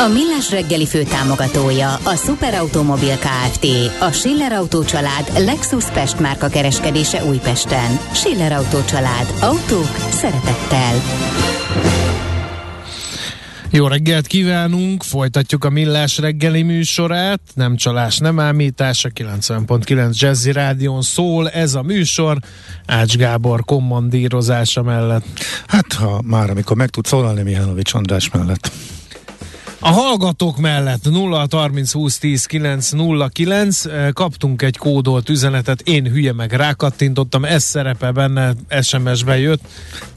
A Millás reggeli fő támogatója a Superautomobil KFT, a Schiller Auto család Lexus Pest márka kereskedése Újpesten. Schiller Auto család. Autók szeretettel. Jó reggelt kívánunk, folytatjuk a Millás reggeli műsorát, nem csalás, nem ámítás, a 90.9 Jazzy Rádion szól ez a műsor, Ács Gábor kommandírozása mellett. Hát, ha már amikor meg tud szólalni Mihálovics András mellett. A hallgatók mellett 0 30 20 10 9 0 9 kaptunk egy kódolt üzenetet, én hülye meg rákattintottam, ez szerepel benne, SMS-be jött,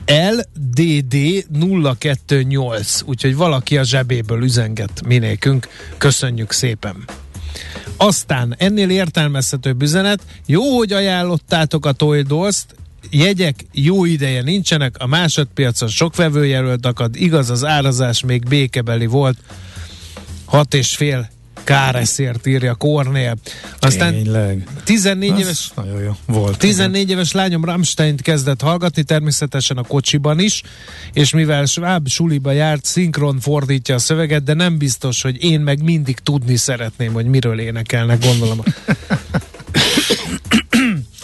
LDD 028, úgyhogy valaki a zsebéből üzenget minékünk, köszönjük szépen. Aztán ennél értelmezhetőbb üzenet, jó, hogy ajánlottátok a Toy jegyek jó ideje nincsenek, a másodpiacon sok vevőjelölt akad, igaz az árazás még békebeli volt, hat és fél káreszért írja Kornél. Aztán Tényleg. 14 Az éves Nagyon jó. Volt. 14 éves lányom Rammstein kezdett hallgatni, természetesen a kocsiban is, és mivel sváb suliba járt, szinkron fordítja a szöveget, de nem biztos, hogy én meg mindig tudni szeretném, hogy miről énekelnek, gondolom.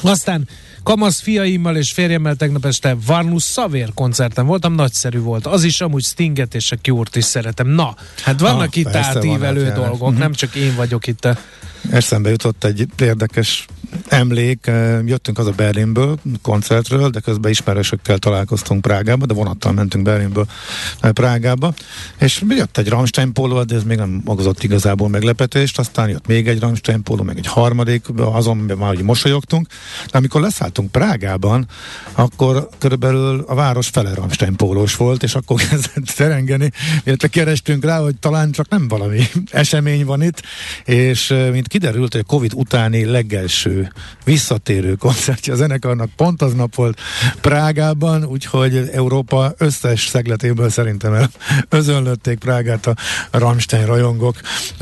Aztán Kamasz fiaimmal és férjemmel tegnap este Varnus Szavér koncerten voltam, nagyszerű volt. Az is amúgy Stinget és a cure is szeretem. Na, hát vannak Ah, itt átívelő dolgok, mhm. nem csak én vagyok itt a Eszembe jutott egy érdekes emlék. Eh, Jöttünk az a Berlinből, koncertről, de közben ismerősökkel találkoztunk Prágába, de vonattal mentünk Berlinből eh, Prágába, és jött egy Rammstein póló, de ez még nem okozott igazából meglepetést, aztán jött még egy Rammstein póló, meg egy harmadik, azon már hogy mosolyogtunk, de amikor leszálltunk Prágában, akkor körülbelül a város fele Rammstein pólós volt, és akkor kezdett terengeni, illetve kerestünk rá, hogy talán csak nem valami esemény van itt, és eh, mint kiderült, hogy a Covid utáni legelső visszatérő koncertje a zenekarnak pont aznap volt Prágában, úgyhogy Európa összes szegletéből szerintem el özönlötték Prágát a Rammstein rajongók.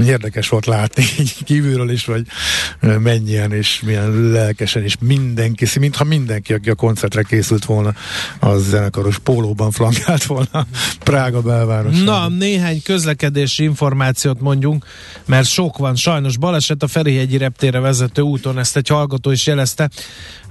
Érdekes volt látni kívülről is, eh, mennyien és milyen lelkesen, és mindenki, mintha mindenki, aki a koncertre készült volna, az zenekaros pólóban flankált volna Prága belvárosában. Na, néhány közlekedési információt mondjunk, mert sok van. Sajnos baleset a Ferihegyi reptére vezető úton, ezt egy hallgató is jelezte.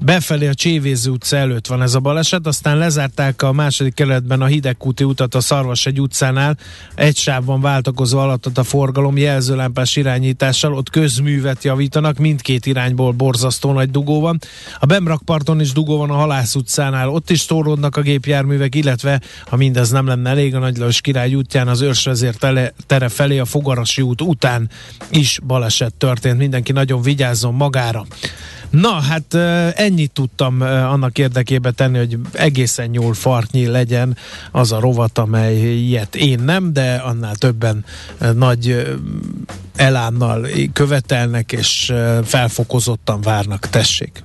Befelé a Csévéző utca előtt van ez a baleset, aztán lezárták a második kerületben a Hidegkúti utat a Szarvasegy utcánál. Egy sávban váltakozva alatt a forgalom jelzőlámpás irányítással, ott közművet javítanak, mindkét irányból borzasztó nagy dugó van. A Bemrakparton is dugó van a Halász utcánál, ott is torlódnak a gépjárművek, illetve ha mindez nem lenne elég, a Nagy Lajos király útján az őrsvezér tere felé a Fogarasi út után is baleset történt. Mindenki nagyon vigyázzon magára. Na, hát ennyit tudtam annak érdekében tenni, hogy egészen nyúl farknyi legyen az a rovat, amely ilyet én nem, de annál többen nagy elánnal követelnek, és felfokozottan várnak. Tessék!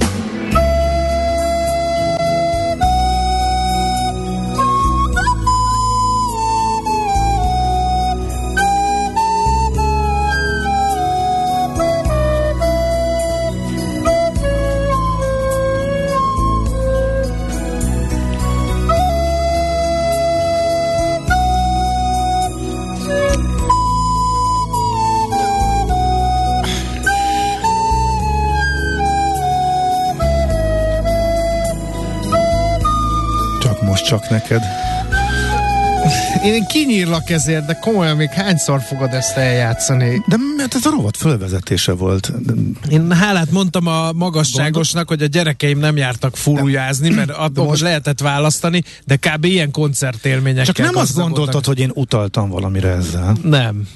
Csak neked. én kinyírlak ezért, de komolyan még hányszor fogod ezt eljátszani? De mert ez a rovat fölvezetése volt. Én hálát mondtam a magasságosnak, hogy a gyerekeim nem jártak furujázni, mert abból most lehetett választani, de kb. ilyen koncertélményekkel Csak nem azt gondoltad, hogy én utaltam valamire ezzel. Nem.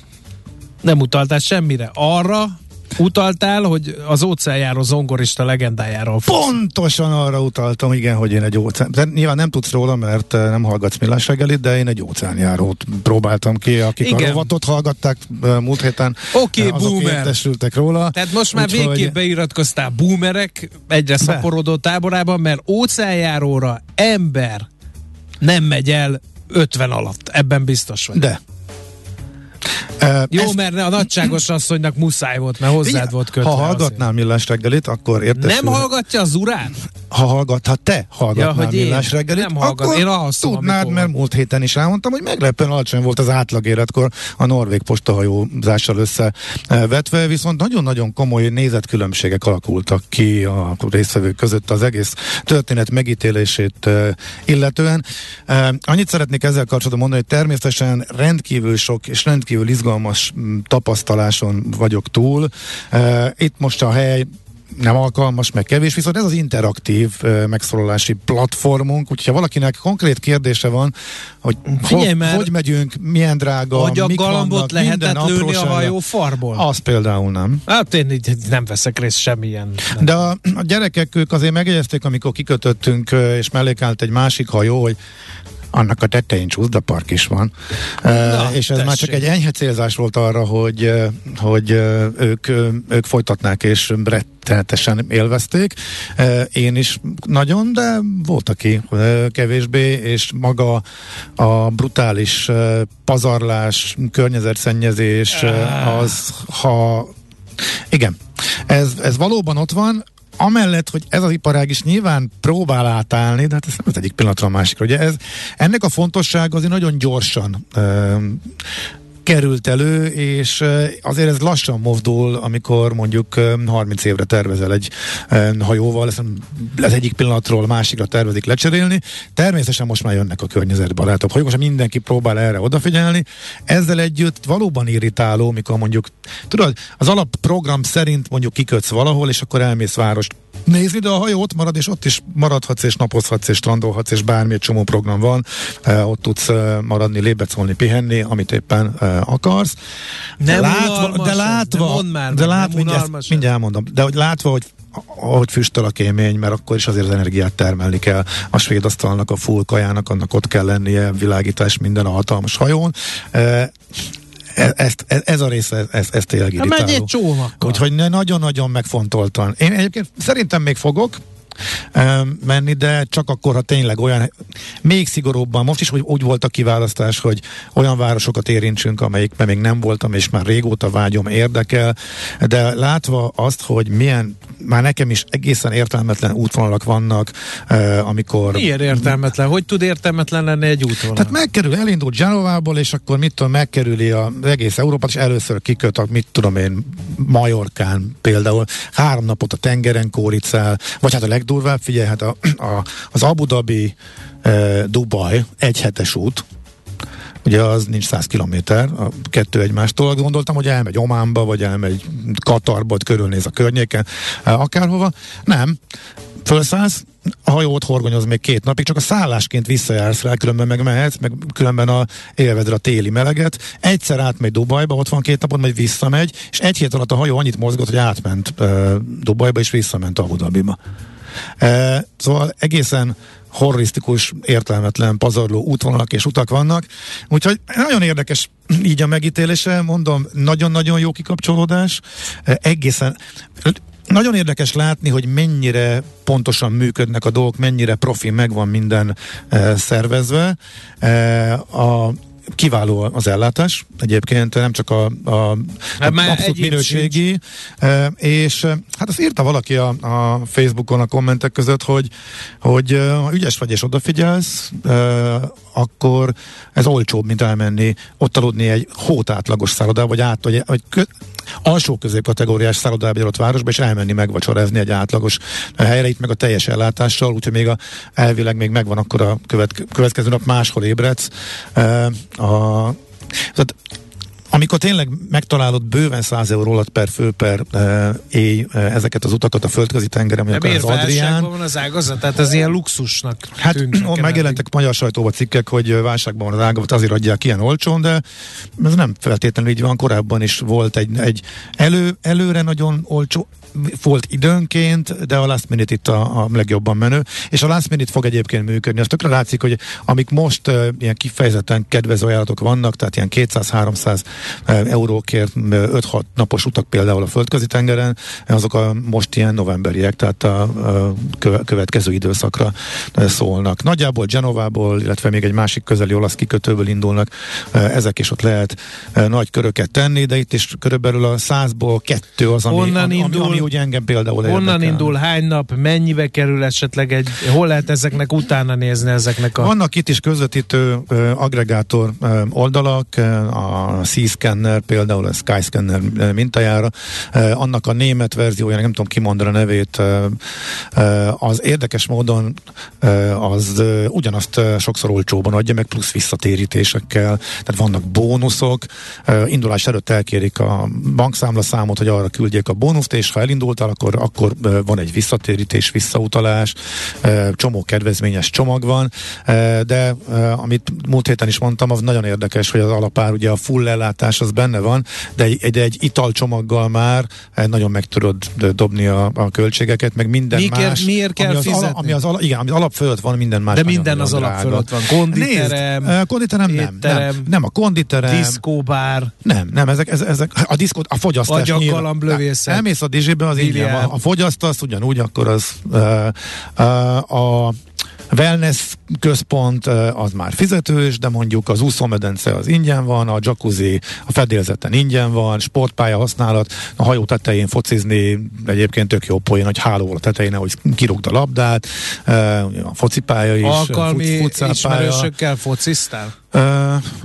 Nem utaltál semmire. Arra, utaltál, hogy az óceánjáró zongorista legendájáról. Pontosan arra utaltam, igen, hogy én egy óceán... De nyilván nem tudsz róla, mert eh, nem hallgatsz millás reggelit, de én egy óceánjárót próbáltam ki, akik igen. a rovatot hallgatták eh, múlt héten. Oké, okay, boomer. értesültek róla. Tehát most már végképp hogy... beiratkoztál boomerek egyre szaporodó táborában, mert óceánjáróra ember nem megy el 50 alatt. Ebben biztos vagy. De. Uh, Jó, ezt... mert a nagyságos asszonynak muszáj volt, mert hozzád Figyelj, volt kötve. Ha hallgatnál millás reggelit, akkor értesül. Nem hallgatja az urán? Ha hallgat, ha te hallgatnál ja, millás reggelit, nem hallgat, akkor én alszom, tudnád, amikor... mert múlt héten is elmondtam, hogy meglepően alacsony volt az átlag életkor a norvég postahajózással összevetve, viszont nagyon-nagyon komoly nézetkülönbségek alakultak ki a résztvevők között az egész történet megítélését illetően. Annyit szeretnék ezzel kapcsolatban mondani, hogy természetesen rendkívül sok és rendkívül izgalmas izgalmas tapasztaláson vagyok túl. Itt most a hely nem alkalmas, meg kevés, viszont ez az interaktív uh, megszólalási platformunk, úgyhogy ha valakinek konkrét kérdése van, hogy Figyelj, ho, hogy megyünk, milyen drága, hogy a galambot vannak, lehetett lőni a hajó farból? Az például nem. Hát én így nem veszek részt semmilyen. De a, a gyerekek ők azért megjegyezték, amikor kikötöttünk, és mellékállt egy másik hajó, hogy annak a tetején csúszdapark is van, Na, és ez tessék. már csak egy enyhe célzás volt arra, hogy, hogy ők, ők folytatnák és rettenetesen élvezték. Én is nagyon, de volt, aki kevésbé, és maga a brutális pazarlás, környezetszennyezés, az, ha igen, ez, ez valóban ott van, amellett, hogy ez az iparág is nyilván próbál átállni, de hát ez nem az egyik pillanatra a másikra. Ugye ez, ennek a fontosság azért nagyon gyorsan került elő, és azért ez lassan mozdul, amikor mondjuk 30 évre tervezel egy hajóval, az egyik pillanatról másikra tervezik lecserélni. Természetesen most már jönnek a környezetbarátok hajók, most mindenki próbál erre odafigyelni. Ezzel együtt valóban irritáló, mikor mondjuk, tudod, az alapprogram szerint mondjuk kikötsz valahol, és akkor elmész várost nézni, de a hajó ott marad, és ott is maradhatsz, és napozhatsz, és strandolhatsz, és bármi csomó program van, ott tudsz maradni, lébecolni, pihenni, amit éppen akarsz. Nem de látva, de látva, de, már, de látva mindjárt, mindjárt elmondom, de hogy látva, hogy ahogy füstöl a kémény, mert akkor is azért az energiát termelni kell. A svéd asztalnak, a full kajának, annak ott kell lennie, világítás minden a hatalmas hajón. E, ezt, ez, ez a része, ez, ez tényleg irritáló. Megy egy csónakkal. Úgyhogy nagyon-nagyon megfontoltan. Én egyébként szerintem még fogok, menni, de csak akkor, ha tényleg olyan, még szigorúbban, most is úgy, úgy volt a kiválasztás, hogy olyan városokat érintsünk, amelyikben még nem voltam, és már régóta vágyom, érdekel, de látva azt, hogy milyen, már nekem is egészen értelmetlen útvonalak vannak, amikor... Miért értelmetlen? Hogy tud értelmetlen lenni egy útvonal? Tehát megkerül, elindul Genovából, és akkor mit tudom, megkerüli az egész Európát, és először kiköt, a, mit tudom én, Majorkán például, három napot a tengeren kóricál, vagy hát a leg legdurvább, figyelj, hát a, a, az Abu Dhabi e, Dubai egyhetes út, ugye az nincs 100 kilométer, a kettő egymástól. Gondoltam, hogy elmegy Ománba, vagy elmegy Katarba, körülnéz a környéken, e, akárhova. Nem. Fölszállsz, a hajót horgonyoz még két napig, csak a szállásként visszajársz rá, különben meg mehetsz, meg különben a, élvedre a téli meleget. Egyszer átmegy Dubajba, ott van két napot, majd visszamegy, és egy hét alatt a hajó annyit mozgott, hogy átment uh, Dubajba, és visszament Abu Dhabiba. E, szóval egészen horrorisztikus, értelmetlen, pazarló útvonalak és utak vannak. Úgyhogy nagyon érdekes így a megítélése, mondom, nagyon-nagyon jó kikapcsolódás. E, egészen nagyon érdekes látni, hogy mennyire pontosan működnek a dolgok, mennyire profi megvan minden e, szervezve. E, a kiváló az ellátás, egyébként nem csak a, a, hát a abszolút minőségi, e, és hát azt írta valaki a, a Facebookon a kommentek között, hogy, hogy ügyes vagy és odafigyelsz, akkor ez olcsóbb, mint elmenni ott aludni egy hótátlagos szállodába, vagy át, vagy, vagy kö, alsó középkategóriás szállodába adott városba, és elmenni megvacsorázni egy átlagos helyre, itt meg a teljes ellátással, úgyhogy még a, elvileg még megvan akkor a követ, következő nap máshol ébredsz. Uh, a, tehát amikor tényleg megtalálod bőven 100 euró alatt per fő per e, éj e, ezeket az utakat a földközi tengeren, vagy az Adrián. van az ágazat? Tehát ez ilyen luxusnak Hát ó, megjelentek magyar sajtóban cikkek, hogy válságban van az ágazat, azért adják ilyen olcsón, de ez nem feltétlenül így van. Korábban is volt egy, egy elő, előre nagyon olcsó, volt időnként, de a last minute itt a, a legjobban menő, és a last minute fog egyébként működni. Az tökre látszik, hogy amik most uh, ilyen kifejezetten kedvező ajánlatok vannak, tehát ilyen 200-300 uh, eurókért 5-6 napos utak például a földközi tengeren, azok a most ilyen novemberiek, tehát a, a következő időszakra uh, szólnak. Nagyjából Genovából, illetve még egy másik közeli olasz kikötőből indulnak, uh, ezek is ott lehet uh, nagy köröket tenni, de itt is körülbelül a százból kettő az, ami, Onnan ami, indul, ami úgy engem például Honnan érdekel. indul, hány nap, mennyibe kerül esetleg egy, hol lehet ezeknek utána nézni ezeknek a... Vannak itt is közvetítő uh, agregátor uh, oldalak, a C-Scanner például, a Skyscanner uh, mintajára, uh, annak a német verziója, nem tudom kimondani a nevét, uh, uh, az érdekes módon uh, az uh, ugyanazt uh, sokszor olcsóban adja, meg plusz visszatérítésekkel, tehát vannak bónuszok, uh, indulás előtt elkérik a bankszámlaszámot, hogy arra küldjék a bónuszt, és ha elindultál, akkor, akkor van egy visszatérítés, visszautalás, csomó kedvezményes csomag van, de amit múlt héten is mondtam, az nagyon érdekes, hogy az alapár, ugye a full ellátás az benne van, de egy, de egy italcsomaggal már nagyon meg tudod dobni a, a költségeket, meg minden Miért, más. Miért kell ami az fizetni? Ala, ami az ala, igen, ami az alap fölött van, minden más. De minden az alap fölött van. Konditerem, Nézd, konditerem nem, nem, nem, a konditerem. Diszkóbár. Nem, nem, ezek, ezek, ezek a diszkót, a fogyasztás Agyaggalamb lövészet. Elmész a dizsibe, az ingyen van. A fogyasztasz, ugyanúgy, akkor az uh, uh, a wellness központ az már fizetős, de mondjuk az úszómedence az ingyen van, a jacuzzi a fedélzeten ingyen van, sportpálya használat, a hajó tetején focizni egyébként tök jó poén, hogy hálóval a tetején, hogy kirúgd a labdát, a focipálya is, Alkalmi fut, ismerősökkel fociztál? Uh,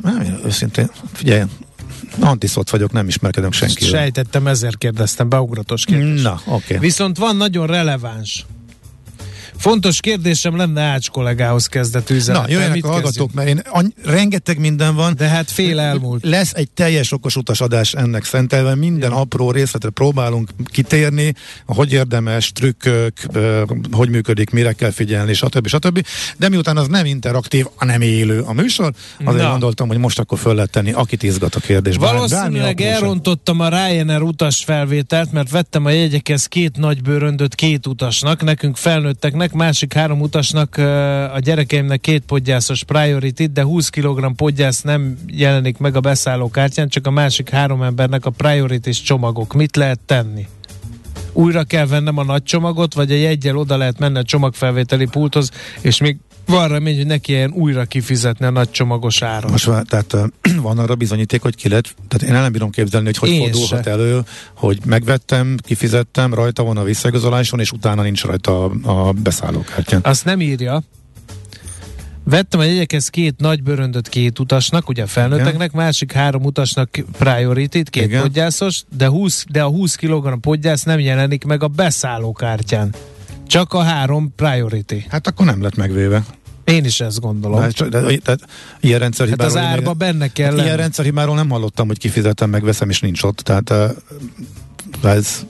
nem, őszintén, figyelj, antiszot vagyok, nem ismerkedem senki. Sejtettem, ezért kérdeztem, beugratos kérdés. Na, oké. Okay. Viszont van nagyon releváns Fontos kérdésem lenne Ács kollégához kezdett üzenet. Na, jöjjenek a hallgatók, mert én any- rengeteg minden van. De hát fél elmúlt. Lesz egy teljes okos utasadás ennek szentelve, minden ja. apró részletre próbálunk kitérni, hogy érdemes, trükkök, hogy működik, mire kell figyelni, stb. stb. De miután az nem interaktív, nem élő a műsor, azért Na. gondoltam, hogy most akkor föl lehet tenni, akit izgat a kérdés. Valószínűleg elrontottam a Ryanair utas felvételt, mert vettem a jegyekhez két nagy bőröndöt két utasnak, nekünk felnőtteknek, utasnak, másik három utasnak, a gyerekeimnek két podgyászos priority de 20 kg podgyász nem jelenik meg a beszállókártyán, csak a másik három embernek a priority csomagok. Mit lehet tenni? Újra kell vennem a nagy csomagot, vagy egy egyel oda lehet menni a csomagfelvételi pulthoz, és még van remény, hogy neki ilyen újra kifizetni a nagy csomagos árat. Most van, tehát van arra bizonyíték, hogy ki lehet, tehát én nem bírom képzelni, hogy hogy én fordulhat se. elő, hogy megvettem, kifizettem, rajta van a visszaigazoláson, és utána nincs rajta a, a beszállókártyán. Azt nem írja. Vettem a jegyekhez két nagy bőröndöt két utasnak, ugye felnőtteknek, másik három utasnak priority két Igen. podgyászos, de, 20, de a 20 kg podgyász nem jelenik meg a beszállókártyán. Csak a három priority. Hát akkor nem lett megvéve. Én is ezt gondolom. De, de, de, de ilyen rendszerhibáról... Hát az árba benne kell hát Ilyen rendszerhibáról nem hallottam, hogy kifizetem, megveszem, és nincs ott. Tehát ez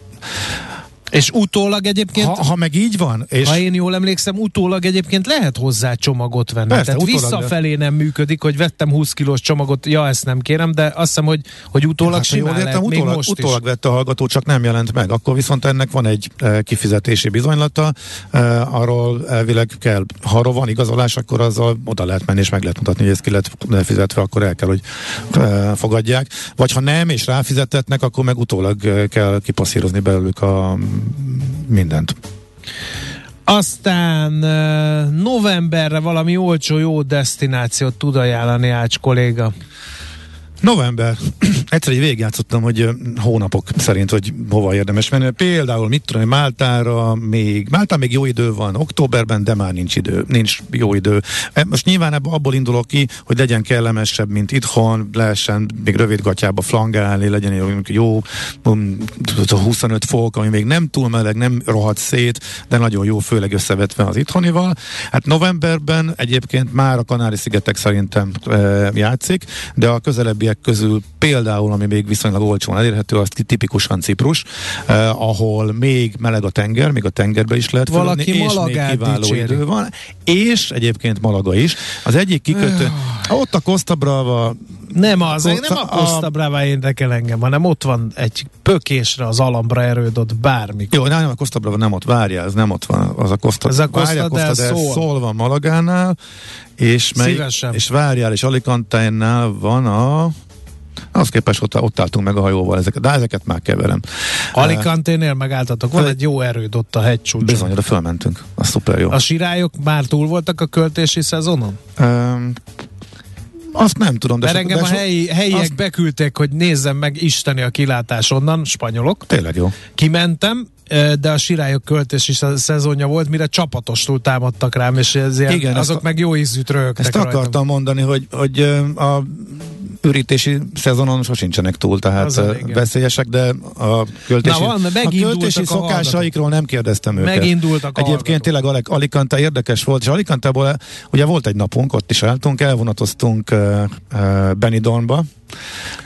és utólag egyébként... Ha, ha meg így van... És ha én jól emlékszem, utólag egyébként lehet hozzá csomagot venni. Persze, Tehát visszafelé nem működik, hogy vettem 20 kilós csomagot, ja, ezt nem kérem, de azt hiszem, hogy, hogy utólag hát, simán jól értem, lehet, utólag, most utólag is. vette a hallgató, csak nem jelent meg. Akkor viszont ennek van egy e, kifizetési bizonylata, e, arról elvileg kell, ha van igazolás, akkor azzal oda lehet menni, és meg lehet mutatni, hogy ez ki lett fizetve, akkor el kell, hogy e, fogadják. Vagy ha nem, és ráfizetetnek, akkor meg utólag kell kipasszírozni belőlük a mindent. Aztán novemberre valami olcsó jó destinációt tud ajánlani Ács kolléga. November. Egyszer egy végigjátszottam, hogy hónapok szerint, hogy hova érdemes menni. Például, mit tudom, Máltára még, Máltán még jó idő van, októberben, de már nincs idő, nincs jó idő. E, most nyilván abból indulok ki, hogy legyen kellemesebb, mint itthon, lehessen még rövid gatyába flangálni, legyen jó, jó 25 um, fok, ami még nem túl meleg, nem rohadt szét, de nagyon jó, főleg összevetve az itthonival. Hát novemberben egyébként már a Kanári-szigetek szerintem e, játszik, de a közelebbi helyiek közül például, ami még viszonylag olcsón elérhető, az tipikusan Ciprus, eh, ahol még meleg a tenger, még a tengerbe is lehet Valaki fölönni, és még kiváló dicséri. idő van, és egyébként Malaga is. Az egyik kikötő, ott a Costa Brava nem az, Costa, nem a Costa a... Brava érdekel engem, hanem ott van egy pökésre az Alambra erődött bármi. Jó, nem, a Costa Brava nem ott, várja, ez nem ott van, az a Costa, ez a Costa, várja, Costa del Sol. Sol van Malagánál, és, mely, és várjál, és Alicante-nál van a az képest ott, ott álltunk meg a hajóval, ezeket, de ezeket már keverem. Alicante-nél megálltatok, van egy jó erőd ott a hegycsúcson. Bizony, de fölmentünk, az szuper jó. A sirályok már túl voltak a költési szezonon? Um, azt nem tudom. De Mert engem de a helyi, helyiek azt... beküldték, hogy nézzem meg isteni a kilátás onnan, spanyolok. Tényleg jó. Kimentem, de a sirályok költési szezonja volt, mire csapatostul támadtak rám, és ez ilyen, Igen, azok a, meg jó ízűt rögtek Ezt rajtam. akartam mondani, hogy, hogy a ürítési szezonon sosincsenek túl, tehát a veszélyesek, de a költési, Na, van, a költési szokásaikról nem kérdeztem őket. Megindultak Egyébként tényleg Alicante érdekes volt, és Alicanteból ugye volt egy napunk, ott is álltunk, elvonatoztunk uh, uh, Benidormba,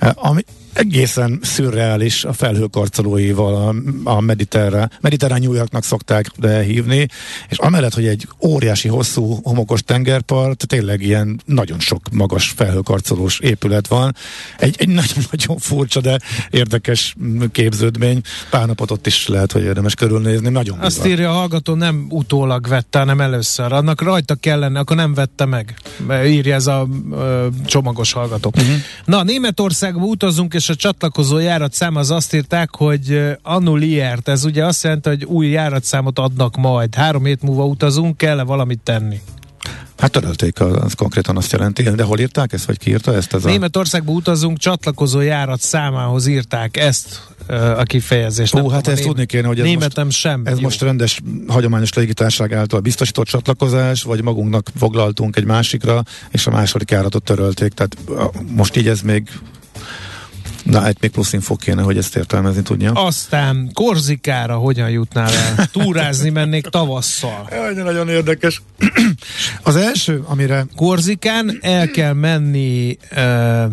uh, ami egészen szürreális a felhőkarcolóival a, a mediterrán, mediterrán New Yorknak szokták hívni, és amellett, hogy egy óriási, hosszú, homokos tengerpart, tényleg ilyen nagyon sok magas felhőkarcolós épület van. Egy, egy nagyon-nagyon furcsa, de érdekes képződmény. Pár napot ott is lehet, hogy érdemes körülnézni. Nagyon Azt bizarr. írja a hallgató, nem utólag vette, hanem először. Annak rajta kellene, akkor nem vette meg. Írja ez a ö, csomagos hallgató. Uh-huh. Na, Németországba utazunk, és és a csatlakozó járatszám az azt írták, hogy annuliert, ez ugye azt jelenti, hogy új járatszámot adnak majd. Három hét múlva utazunk, kell-e valamit tenni? Hát törölték, az konkrétan azt jelenti. De hol írták ezt, vagy ki írta ezt? Ez Németországba a... utazunk, csatlakozó járat számához írták ezt a kifejezést. Ó, hát ezt tudni kéne, hogy ez, németem most, sem. ez jó. most rendes, hagyományos légitárság által biztosított csatlakozás, vagy magunknak foglaltunk egy másikra, és a második járatot törölték. Tehát most így ez még Na, egy még plusz info kéne, hogy ezt értelmezni tudja. Aztán Korzikára hogyan jutnál el? Túrázni mennék tavasszal. Jaj, nagyon érdekes. Az első, amire... Korzikán el kell menni uh,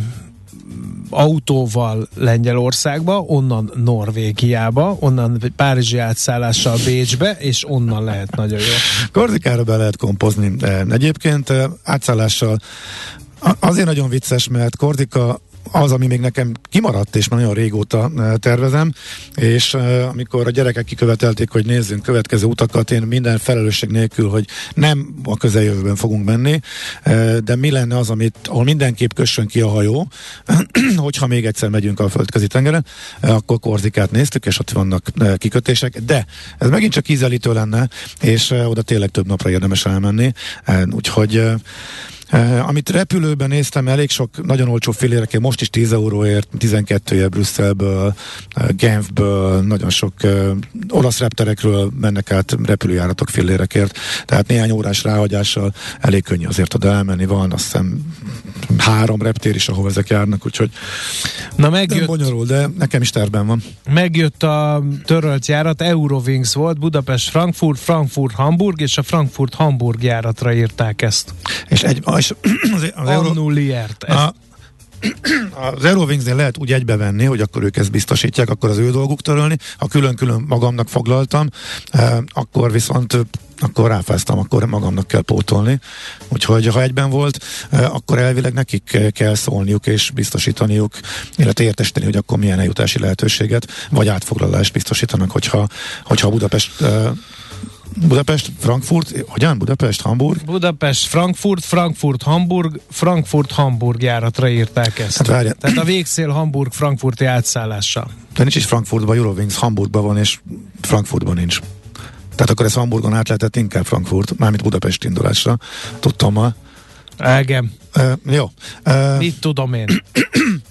autóval Lengyelországba, onnan Norvégiába, onnan Párizsi átszállással Bécsbe, és onnan lehet nagyon jó. Korzikára be lehet kompozni. Egyébként átszállással azért nagyon vicces, mert Kordika az, ami még nekem kimaradt, és nagyon régóta eh, tervezem, és uh, amikor a gyerekek kikövetelték, hogy nézzünk következő utakat, én minden felelősség nélkül, hogy nem a közeljövőben fogunk menni, uh, de mi lenne az, amit, ahol mindenképp kössön ki a hajó, hogyha még egyszer megyünk a földközi tengeren, akkor Korzikát néztük, és ott vannak kikötések, de ez megint csak ízelítő lenne, és oda tényleg több napra érdemes elmenni, úgyhogy amit repülőben néztem, elég sok nagyon olcsó filérek, most is 10 euróért, 12 év Brüsszelből, uh, Genfből, nagyon sok uh, olasz repterekről mennek át repülőjáratok fillérekért, tehát néhány órás ráhagyással elég könnyű azért oda elmenni, van azt hiszem három reptér is, ahol ezek járnak, úgyhogy Na megjött, bonyolul, de nekem is terben van. Megjött a törölt járat, Eurowings volt, Budapest, Frankfurt, Frankfurt, Hamburg, és a Frankfurt, Hamburg járatra írták ezt. És egy, és az, az Annulliert. A, az Eurowings-nél lehet úgy egybevenni, hogy akkor ők ezt biztosítják, akkor az ő dolguk törölni. Ha külön-külön magamnak foglaltam, eh, akkor viszont akkor ráfáztam, akkor magamnak kell pótolni. Úgyhogy ha egyben volt, eh, akkor elvileg nekik kell szólniuk és biztosítaniuk, illetve értesíteni, hogy akkor milyen eljutási lehetőséget, vagy átfoglalást biztosítanak, hogyha, hogyha Budapest eh, Budapest, Frankfurt, hogyan? Budapest, Hamburg? Budapest, Frankfurt, Frankfurt, Hamburg, Frankfurt, Hamburg járatra írták ezt. Hát várja. Tehát a végszél Hamburg, Frankfurti átszállással. De nincs is Frankfurtban, Eurowings Hamburgban van, és Frankfurtban nincs. Tehát akkor ez Hamburgon át lehetett inkább Frankfurt, mármint Budapest indulásra. Tudtam ma. Egem. Uh, jó. Uh, Mit tudom én?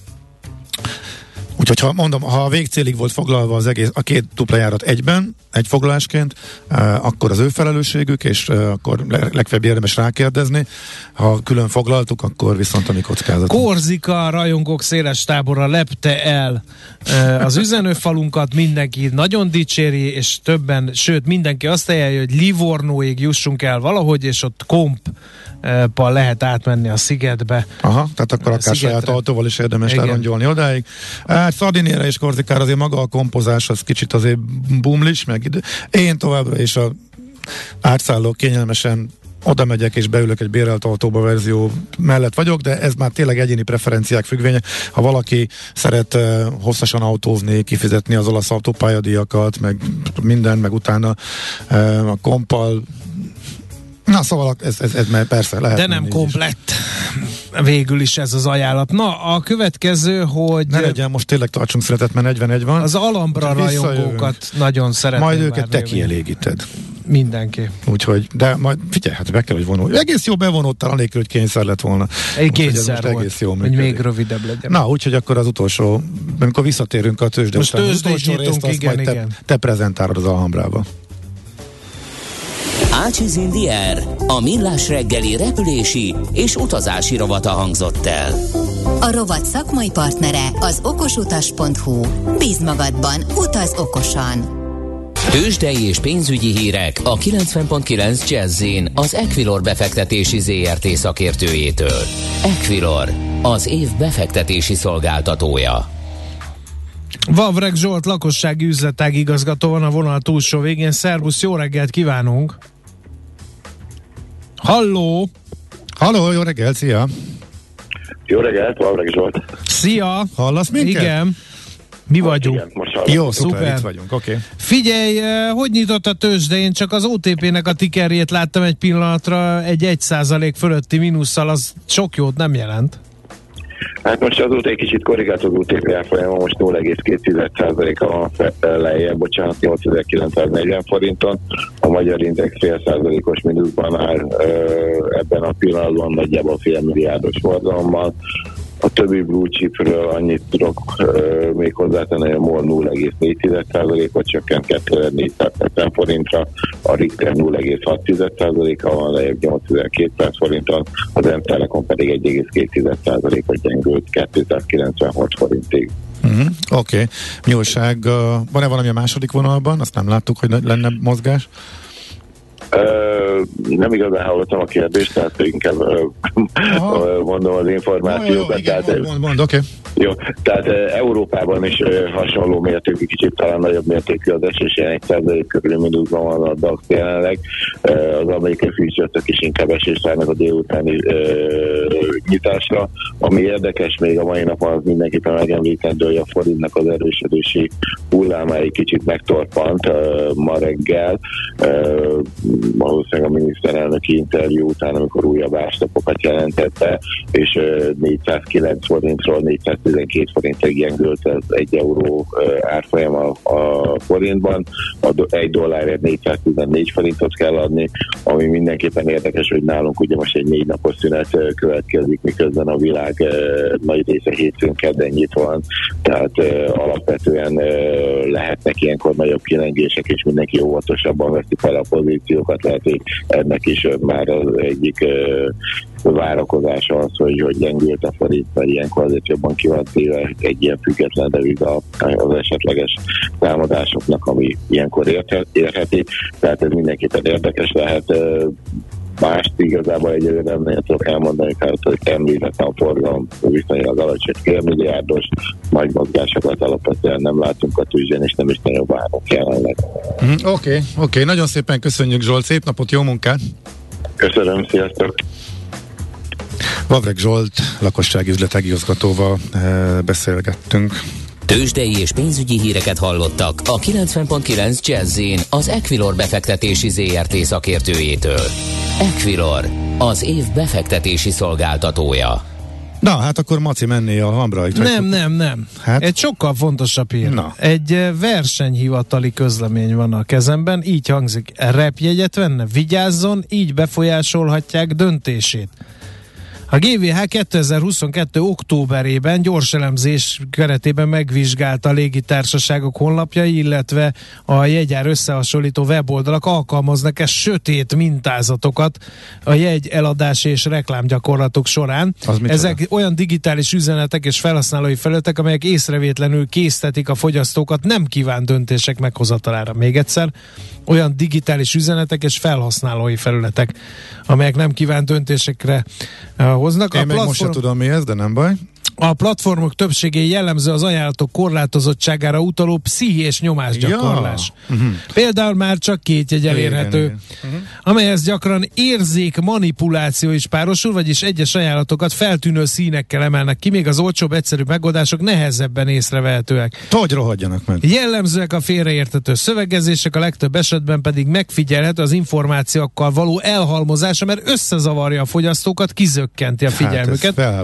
Ha mondom, ha a végcélig volt foglalva az egész, a két dupla járat egyben, egy foglalásként, uh, akkor az ő felelősségük, és uh, akkor legfeljebb érdemes rákérdezni. Ha külön foglaltuk, akkor viszont a mi kockázat. Korzika rajongók széles tábora lepte el uh, az üzenőfalunkat, mindenki nagyon dicséri, és többen, sőt mindenki azt eljel, hogy Livornóig jussunk el valahogy, és ott komp lehet átmenni a szigetbe. Aha, tehát akkor akár szigetre. saját autóval is érdemes Igen. lerongyolni odáig. Hát Szardiniére és Korzikára azért maga a kompozás az kicsit azért bumlis, meg ide. Én továbbra is a átszálló kényelmesen oda megyek és beülök egy bérelt autóba verzió mellett vagyok, de ez már tényleg egyéni preferenciák függvénye. Ha valaki szeret uh, hosszasan autózni, kifizetni az olasz autópályadíjakat, meg minden, meg utána uh, a kompal Na szóval ez, ez, ez persze lehet. De nem komplett. Végül is ez az ajánlat. Na, a következő, hogy... Ne legyen, most tényleg tartsunk születet, mert 41 van. Az Alambra rajongókat nagyon szeretem. Majd őket te kielégíted. Mindenki. Úgyhogy, de majd figyelj, hát be kell, hogy vonulj. Egész jó bevonódtál, anélkül, hogy kényszer lett volna. Egy kényszer volt, egész jó hogy még rövidebb legyen. Na, úgyhogy akkor az utolsó, amikor visszatérünk a tőzsde Most után, részt, igen, igen. Te, te prezentálod az Alhambrába. Ácsiz Indier, a millás reggeli repülési és utazási rovata hangzott el. A rovat szakmai partnere az okosutas.hu. Bíz magadban, utaz okosan! Tőzsdei és pénzügyi hírek a 90.9 jazz az Equilor befektetési ZRT szakértőjétől. Equilor, az év befektetési szolgáltatója. Vavreg Zsolt lakossági üzletág igazgató van a vonal túlsó végén. Szervusz, jó reggelt kívánunk! Halló! Halló, jó reggelt, szia! Jó reggelt, Vavreg Zsolt. Szia! Hallasz minket? Igen. Mi vagyunk. Igen, most Jó, szuper, szuper, itt vagyunk, oké. Okay. Figyelj, eh, hogy nyitott a tőzsde? Én csak az OTP-nek a tikerjét láttam egy pillanatra, egy 1% fölötti mínusszal, az sok jót nem jelent. Hát most azóta egy kicsit korrigált az UTP árfolyama, most 0,2%-a van lejjebb, bocsánat, 8940 forinton. A magyar index fél százalékos mínuszban áll ebben a pillanatban nagyjából fél milliárdos forgalommal. A többi blue chipről annyit tudok uh, még hozzátenni, hogy a MOL 0,4%-ot csökkent 2470 forintra, a Richter 0,6%-a van, lejjebb 8200 forinton, az M-Telekom pedig 1,2%-ot gyengült 296 forintig. Uh-huh, Oké. Okay. Nyúlság, uh, van-e valami a második vonalban? Azt nem láttuk, hogy lenne mozgás. Nem igazán hallottam a kérdést, tehát inkább uh, mondom az információkat. Jó, jó, tehát, mond, mond. Okay. Jó, tehát Európában is hasonló mértékű, kicsit talán nagyobb mértékű az esés, ilyen egy százalék körül mínuszban van a DAX jelenleg. Az amerikai fűcsörtök is inkább esés várnak a délutáni nyitásra. Ami érdekes még a mai nap az mindenképpen megemlítendő, hogy a forintnak az erősödési hullámáig kicsit megtorpant ma reggel valószínűleg a miniszterelnöki interjú után, amikor újabb ástapokat jelentette, és 409 forintról 412 forintig gyengült ez egy euró árfolyam a, a forintban, a do, egy dollárért 414 forintot kell adni, ami mindenképpen érdekes, hogy nálunk ugye most egy négy napos szünet következik, miközben a világ nagy része hétfőn kedden nyitva van, tehát alapvetően lehetnek ilyenkor nagyobb kilengések, és mindenki óvatosabban veszi fel a pozíciókat, lehet, hogy ennek is már az egyik várakozása az, hogy, hogy gyengült a forint, mert ilyenkor azért jobban ki van téve egy ilyen független deviza az esetleges támadásoknak, ami ilyenkor érheti. Tehát ez mindenképpen érdekes lehet mást igazából egyelőre nem tudok elmondani, tehát hogy említettem a forgalom viszonylag alacsony félmilliárdos, nagy mozgásokat alapvetően nem látunk a tűzsén, és nem is nagyon várunk jelenleg. Oké, mm, oké, okay, okay. nagyon szépen köszönjük Zsolt, szép napot, jó munkát! Köszönöm, sziasztok! Vavreg Zsolt, lakossági üzletegigazgatóval e, beszélgettünk. Tőzsdei és pénzügyi híreket hallottak a 90.9 jazz az Equilor befektetési ZRT szakértőjétől. Equilor, az év befektetési szolgáltatója. Na, hát akkor Maci menné a Hambra. Nem, nem, nem. Hát? Egy sokkal fontosabb hír. Na. Egy eh, versenyhivatali közlemény van a kezemben, így hangzik. Repjegyet venne, vigyázzon, így befolyásolhatják döntését. A GVH 2022. októberében gyors elemzés keretében megvizsgálta a légitársaságok honlapjai, illetve a jegyár összehasonlító weboldalak alkalmaznak e sötét mintázatokat a jegy eladási és reklámgyakorlatok során. Ezek olyan digitális üzenetek és felhasználói felületek, amelyek észrevétlenül késztetik a fogyasztókat nem kívánt döntések meghozatalára. Még egyszer, olyan digitális üzenetek és felhasználói felületek, amelyek nem kívánt döntésekre uh, hoznak. Én a platform... most sem tudom mi ez, de nem baj. A platformok többségé jellemző az ajánlatok korlátozottságára utaló pszichés nyomásgyakorlás. Ja. Uh-huh. Például már csak két jegy elérhető, igen, igen. Uh-huh. amelyhez gyakran érzék manipuláció is párosul, vagyis egyes ajánlatokat feltűnő színekkel emelnek ki, még az olcsóbb, egyszerű megoldások nehezebben észrevehetőek. Hogy rohadjanak meg? Jellemzőek a félreértető szövegezések, a legtöbb esetben pedig megfigyelhető az információkkal való elhalmozása, mert összezavarja a fogyasztókat, kizökkenti a figyelmüket. Hát ez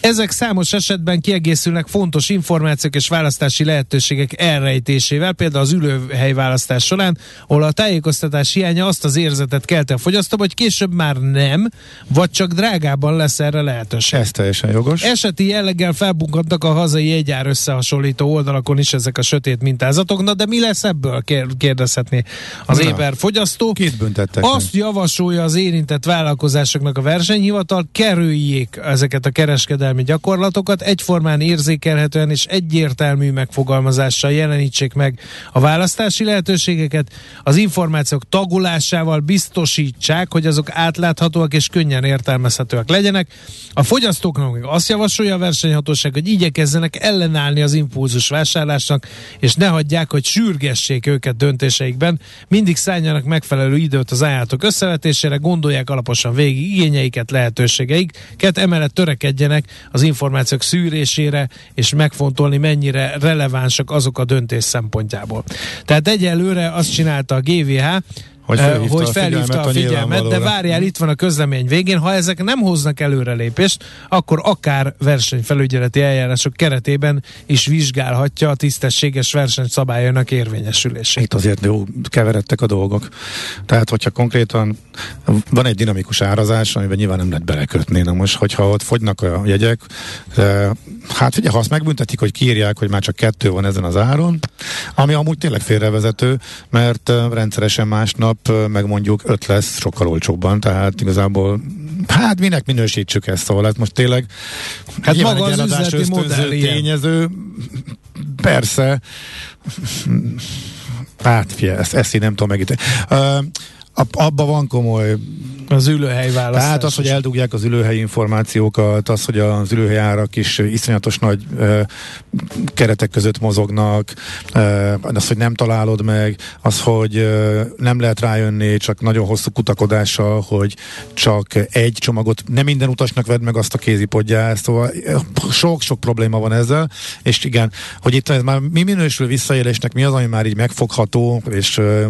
Ezek számos esetben kiegészülnek fontos információk és választási lehetőségek elrejtésével, például az ülőhely választás során, ahol a tájékoztatás hiánya azt az érzetet kelte a fogyasztó, hogy később már nem, vagy csak drágában lesz erre lehetőség. Ez teljesen jogos. Eseti jelleggel felbunkadtak a hazai jegyár összehasonlító oldalakon is ezek a sötét mintázatok, na de mi lesz ebből, kérdezhetné az na, éber fogyasztó. Kit büntettek? Azt javasolja az érintett vállalkozásoknak a versenyhivatal, kerüljék ezeket a kereskedelmi gyakorlatokat, gyakorlatokat egyformán érzékelhetően és egyértelmű megfogalmazással jelenítsék meg a választási lehetőségeket, az információk tagolásával biztosítsák, hogy azok átláthatóak és könnyen értelmezhetőek legyenek. A fogyasztóknak azt javasolja a versenyhatóság, hogy igyekezzenek ellenállni az impulzus vásárlásnak, és ne hagyják, hogy sürgessék őket döntéseikben. Mindig szálljanak megfelelő időt az ajánlatok összevetésére, gondolják alaposan végig igényeiket, lehetőségeiket, emellett törekedjenek az információk információk szűrésére, és megfontolni, mennyire relevánsak azok a döntés szempontjából. Tehát egyelőre azt csinálta a GVH, hogy felhívta, hogy felhívta a figyelmet, a figyelmet de várjál, itt van a közlemény végén, ha ezek nem hoznak előrelépést, akkor akár versenyfelügyeleti eljárások keretében is vizsgálhatja a tisztességes versenyszabályának érvényesülését. Itt azért jó keveredtek a dolgok. Tehát, hogyha konkrétan van egy dinamikus árazás, amiben nyilván nem lehet belekötni. Na most, hogyha ott fogynak a jegyek, hát ugye, ha azt megbüntetik, hogy kiírják, hogy már csak kettő van ezen az áron, ami amúgy tényleg félrevezető, mert rendszeresen másnap meg mondjuk öt lesz sokkal olcsóbban, tehát igazából hát minek minősítsük ezt, szóval hát most tényleg hát maga az üzleti modell tényező, persze hát fie, ezt, ezt én nem tudom megíteni. Uh, abban van komoly az ülőhely választás. Tehát az, hogy eldugják az ülőhely információkat, az, hogy az ülőhely árak is iszonyatos nagy e, keretek között mozognak, e, az, hogy nem találod meg, az, hogy e, nem lehet rájönni csak nagyon hosszú kutakodással, hogy csak egy csomagot, nem minden utasnak vedd meg azt a kézipodját, szóval sok-sok probléma van ezzel, és igen, hogy itt ez már mi minősül visszaélésnek, mi az, ami már így megfogható, és e,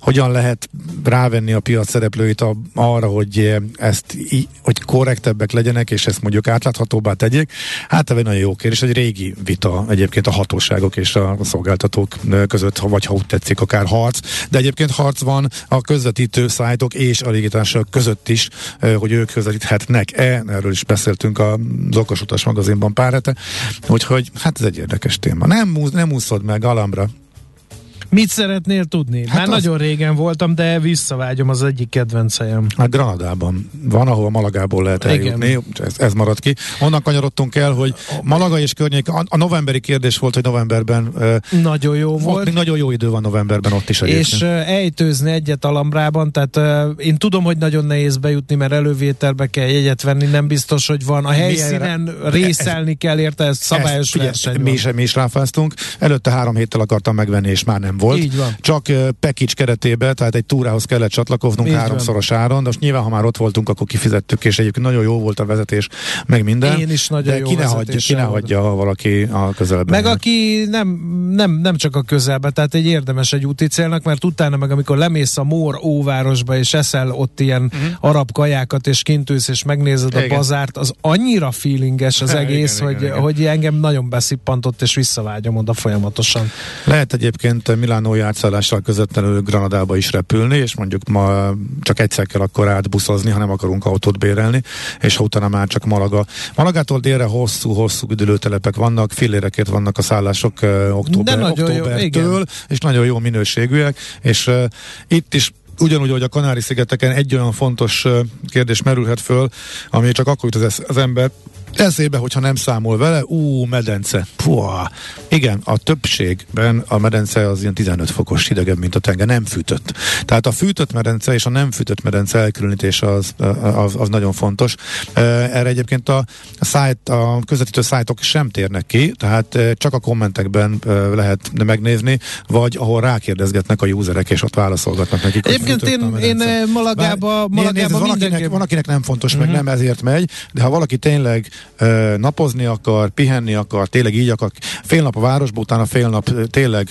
hogyan lehet rávenni a piac szereplőit a, arra, hogy ezt hogy korrektebbek legyenek, és ezt mondjuk átláthatóbbá tegyék. Hát ez egy nagyon jó kérdés, egy régi vita egyébként a hatóságok és a szolgáltatók között, vagy ha úgy tetszik, akár harc, de egyébként harc van a közvetítő szájtok és a légitársaságok között is, hogy ők közvetíthetnek-e, erről is beszéltünk az Okos Utas magazinban pár hete, úgyhogy hát ez egy érdekes téma. Nem, nem úszod meg Alambra, Mit szeretnél tudni? Hát Már az... nagyon régen voltam, de visszavágyom az egyik kedvenc helyem. Hát Granadában van, ahol Malagából lehet eljutni, ez, ez maradt ki. Onnan kanyarodtunk el, hogy Malaga és környék, a, a novemberi kérdés volt, hogy novemberben nagyon jó volt. Nagyon jó idő van novemberben ott is. Egyébként. És ejtőzni egyet Alambrában, tehát én tudom, hogy nagyon nehéz bejutni, mert elővételbe kell jegyet venni, nem biztos, hogy van. A helyszínen részelni kell érte, ez szabályos ezt, verseny mi is, mi is ráfáztunk. Előtte három héttel akartam megvenni, és már nem volt. Így van. Csak package keretében, tehát egy túrához kellett csatlakoznunk Így háromszoros van. áron, de most nyilván, ha már ott voltunk, akkor kifizettük, és egyébként nagyon jó volt a vezetés, meg minden. Én is nagyon de jó ki ne, hagyja, ki ne hagyja valaki a közelben. Meg aki nem, nem, nem csak a közelben, tehát egy érdemes egy úti célnak, mert utána meg amikor lemész a Mór óvárosba, és eszel ott ilyen uh-huh. arab kajákat, és kintűsz, és megnézed igen. a bazárt, az annyira feelinges az egész, igen, hogy, igen, igen. hogy engem nagyon beszippantott, és visszavágyom oda folyamatosan. Lehet egyébként Milánói átszállással közvetlenül Granadába is repülni, és mondjuk ma csak egyszer kell akkor átbuszozni, ha nem akarunk autót bérelni, és ha utána már csak Malaga. Malagától délre hosszú-hosszú üdülőtelepek vannak, fillérekért vannak a szállások uh, október, októbertől, és nagyon jó minőségűek, és uh, itt is ugyanúgy, hogy a Kanári-szigeteken egy olyan fontos kérdés merülhet föl, ami csak akkor jut az, az ember eszébe, hogyha nem számol vele, ú, medence. Puha. Igen, a többségben a medence az ilyen 15 fokos hidegebb, mint a tenger, nem fűtött. Tehát a fűtött medence és a nem fűtött medence elkülönítése az, az, az nagyon fontos. Erre egyébként a, a, szájt, a közvetítő szájtok sem térnek ki, tehát csak a kommentekben lehet megnézni, vagy ahol rákérdezgetnek a userek, és ott válaszolgatnak nekik. Egyébként én, én Malagába, Malagába nézd, van, akinek, van, akinek nem fontos, uh-huh. meg mhm. nem ezért megy, de ha valaki tényleg napozni akar, pihenni akar, tényleg így akar, fél nap a városba, utána fél nap tényleg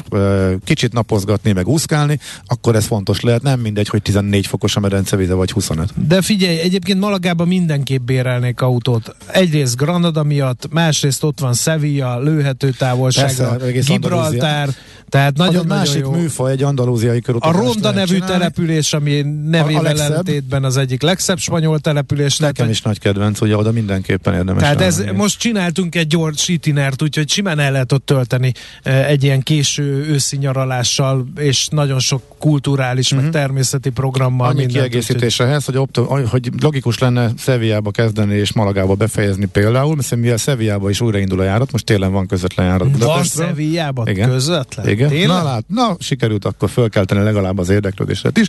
kicsit napozgatni, meg úszkálni, akkor ez fontos lehet. Nem mindegy, hogy 14 fokos a medencevize, vagy 25. De figyelj, egyébként Malagában mindenképp bérelnék autót. Egyrészt Granada miatt, másrészt ott van Sevilla, lőhető távolsága, Gibraltár, tehát nagyon, az másik jó. műfaj, egy andalúziai körút. A Ronda nevű csinálni. település, ami nevével ellentétben az egyik legszebb spanyol település. Nekem tehát, is nagy kedvenc, ugye oda mindenképpen érdemes. Tehát ez, most csináltunk egy gyors itinert, úgyhogy simán el lehet ott tölteni egy ilyen késő őszi nyaralással, és nagyon sok kulturális, uh-huh. meg mhm. természeti programmal. Annyi kiegészítés ehhez, hogy, opto- hogy logikus lenne Szeviába kezdeni és Malagába befejezni például, mert mivel Szeviába is újraindul a járat, most télen van közvetlen járat. Van Szeviába közvetlen? Igen. Tényleg? Na, lát, na, sikerült akkor fölkelteni legalább az érdeklődésre is.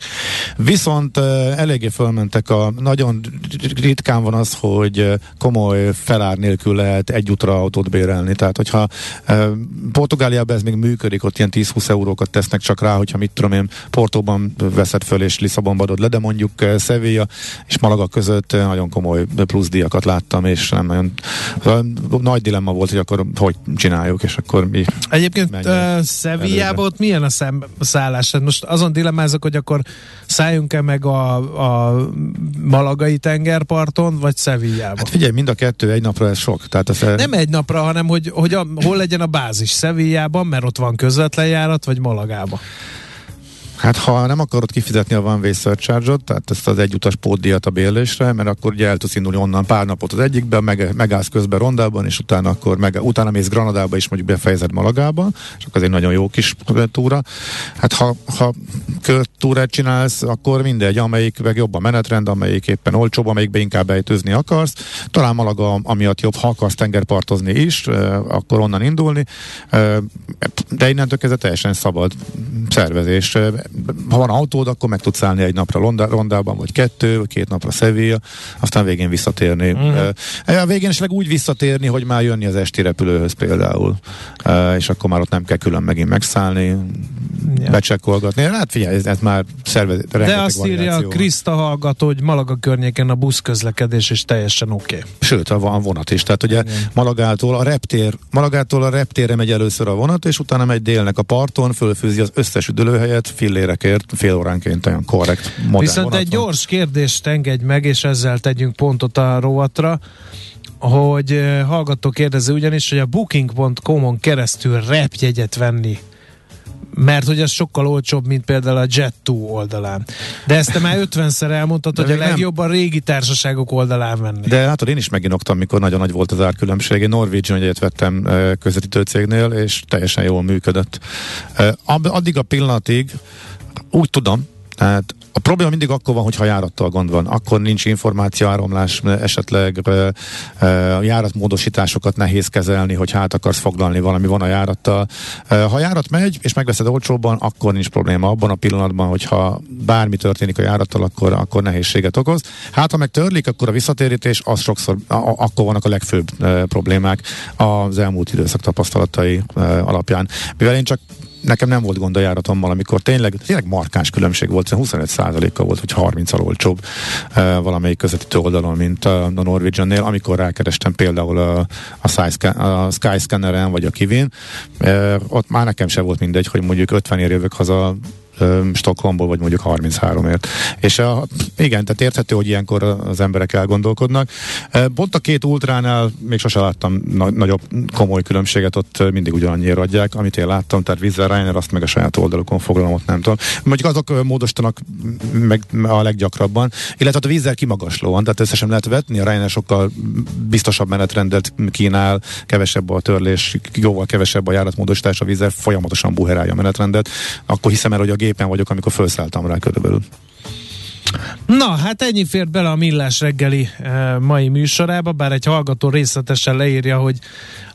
Viszont uh, eléggé fölmentek a, nagyon ritkán van az, hogy uh, komoly felár nélkül lehet egy útra autót bérelni. Tehát, hogyha uh, Portugáliában ez még működik, ott ilyen 10-20 eurókat tesznek csak rá, hogyha mit tudom én, Portóban veszed föl és Lisszabonba adod le, de mondjuk Sevilla és Malaga között nagyon komoly pluszdiakat láttam, és nem nagyon nagy dilemma volt, hogy akkor hogy csináljuk, és akkor mi Egyébként uh, Sevillában ott milyen a, szem, szállás? Hát most azon dilemmázok, hogy akkor szálljunk-e meg a, a Malagai tengerparton, vagy Sevillában? Hát figyelj, mind a kettő egy napra ez sok. Tehát az Nem egy napra, hanem hogy, hogy a, hol legyen a bázis Sevillában, mert ott van közvetlen járat, vagy Malagában? Hát ha nem akarod kifizetni a One Way Surcharge-ot, tehát ezt az egyutas pótdiat a bérlésre, mert akkor ugye el tudsz indulni onnan pár napot az egyikben, meg, megállsz közben Rondában, és utána akkor meg, utána mész Granadába, és mondjuk befejezed Malagába, és akkor ez egy nagyon jó kis túra. Hát ha, ha túrát csinálsz, akkor mindegy, amelyik meg jobb a menetrend, amelyik éppen olcsóbb, amelyikbe inkább ejtőzni akarsz. Talán Malaga amiatt jobb, ha akarsz tengerpartozni is, akkor onnan indulni. De innentől kezdve teljesen szabad szervezés ha van autód, akkor meg tudsz állni egy napra Ronda, Rondában, vagy kettő, vagy két napra Sevilla, aztán végén visszatérni. Uh-huh. Uh, a végén esetleg úgy visszatérni, hogy már jönni az esti repülőhöz például, uh, és akkor már ott nem kell külön megint megszállni, ja. becsekkolgatni. Hát figyelj, ez, ez már szervezet. De azt írja a Kriszta hallgató, hogy Malaga környéken a busz közlekedés is teljesen oké. Okay. Sőt, van vonat is. Tehát ugye Igen. Malagától a reptér, Malagától a reptérre megy először a vonat, és utána megy délnek a parton, fölfűzi az összes üdülőhelyet, fillérekért, fél óránként olyan korrekt, modern Viszont egy gyors kérdést engedj meg, és ezzel tegyünk pontot a rovatra, hogy eh, hallgató kérdezi ugyanis, hogy a booking.com-on keresztül repjegyet venni mert hogy ez sokkal olcsóbb, mint például a Jet2 oldalán. De ezt te már 50-szer elmondtad, hogy a legjobb a régi társaságok oldalán venni. De hát én is meginoktam, mikor nagyon nagy volt az árkülönbség. Én Norwegian egyet vettem közvetítő cégnél, és teljesen jól működött. Addig a pillanatig úgy tudom, tehát a probléma mindig akkor van, hogyha járattal gond van. Akkor nincs információáramlás, esetleg e, e, járatmódosításokat nehéz kezelni, hogy hát akarsz foglalni valami van a járattal. E, ha járat megy, és megveszed olcsóbban, akkor nincs probléma. Abban a pillanatban, hogyha bármi történik a járattal, akkor, akkor nehézséget okoz. Hát ha meg törlik, akkor a visszatérítés, az sokszor, a, a, akkor vannak a legfőbb e, problémák az elmúlt időszak tapasztalatai e, alapján. Mivel én csak nekem nem volt gond a járatommal, amikor tényleg, tényleg markáns különbség volt, 25%-a volt, vagy 30-al olcsóbb uh, valamelyik közvetítő oldalon, mint a, Norwegian-nél, amikor rákerestem például a, a, Skyscan- vagy a Kivin, ott már nekem sem volt mindegy, hogy mondjuk 50 ér jövök haza Stockholmból, vagy mondjuk 33-ért. És a, igen, tehát érthető, hogy ilyenkor az emberek elgondolkodnak. Pont a két ultránál még sose láttam na- nagyobb komoly különbséget, ott mindig ugyanannyira adják, amit én láttam, tehát Vizzer Reiner azt meg a saját oldalukon foglalom, ott nem tudom. Mondjuk azok módosítanak meg a leggyakrabban, illetve a Vizzer kimagaslóan, tehát összesen lehet vetni, a Reiner sokkal biztosabb menetrendet kínál, kevesebb a törlés, jóval kevesebb a járatmódosítás, a Vizzer folyamatosan buherálja a menetrendet, akkor hiszem el, hogy a gépen vagyok, amikor felszálltam rá körülbelül. Na, hát ennyi fért bele a Millás reggeli e, mai műsorába, bár egy hallgató részletesen leírja, hogy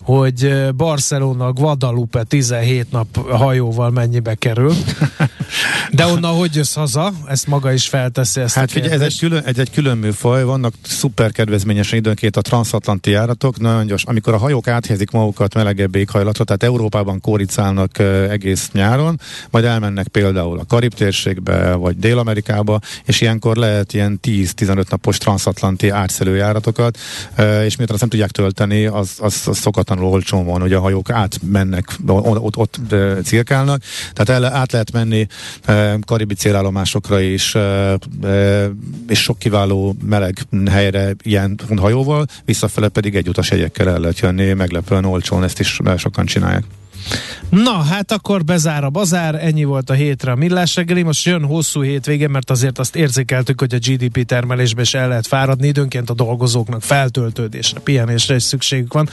hogy Barcelona Guadalupe 17 nap hajóval mennyibe kerül. De onnan hogy jössz haza? Ezt maga is felteszi ezt Hát figyelj, ez egy külön, egy, egy külön műfaj, vannak szuper kedvezményesen időnként a transatlanti járatok, nagyon gyors, amikor a hajók áthelyezik magukat melegebb éghajlatra, tehát Európában kóricálnak uh, egész nyáron, majd elmennek például a Karib térségbe, vagy Dél-Amerikába, és ilyenkor lehet ilyen 10-15 napos transatlanti átszelő járatokat, uh, és miután azt nem tudják tölteni, az, az, az szokatlan hihetetlenül olcsón van, hogy a hajók átmennek, ott, ott, cirkálnak, tehát el, át lehet menni karibi célállomásokra is, és sok kiváló meleg helyre ilyen hajóval, visszafele pedig egy utas jegyekkel el lehet jönni, meglepően olcsón, ezt is sokan csinálják. Na, hát akkor bezár a bazár, ennyi volt a hétre a millás reggeli, most jön hosszú hétvége, mert azért azt érzékeltük, hogy a GDP termelésbe is el lehet fáradni, időnként a dolgozóknak feltöltődésre, pihenésre is szükségük van.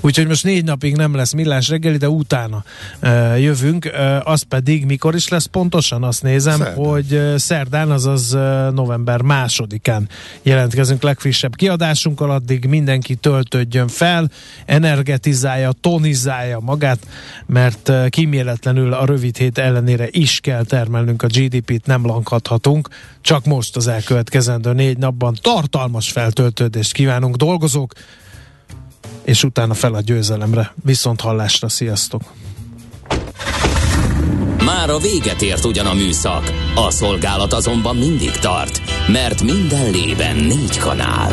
Úgyhogy most négy napig nem lesz millás reggeli, de utána uh, jövünk, uh, az pedig mikor is lesz pontosan, azt nézem, szerdán. hogy uh, szerdán, azaz uh, november másodikán jelentkezünk legfrissebb kiadásunkkal, addig mindenki töltődjön fel, energetizálja, tonizálja magát, mert eh, kíméletlenül a rövid hét ellenére is kell termelnünk a GDP-t, nem lankadhatunk, csak most az elkövetkezendő négy napban tartalmas feltöltődést kívánunk dolgozók, és utána fel a győzelemre. Viszont hallásra, sziasztok! Már a véget ért ugyan a műszak, a szolgálat azonban mindig tart, mert minden lében négy kanál.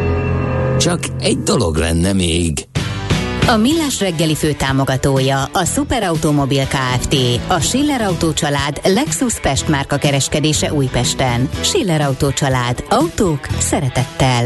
Csak egy dolog lenne még. A Millás reggeli fő támogatója a Superautomobil KFT, a Schiller Auto család Lexus Pest márka kereskedése Újpesten. Schiller Auto család. Autók szeretettel.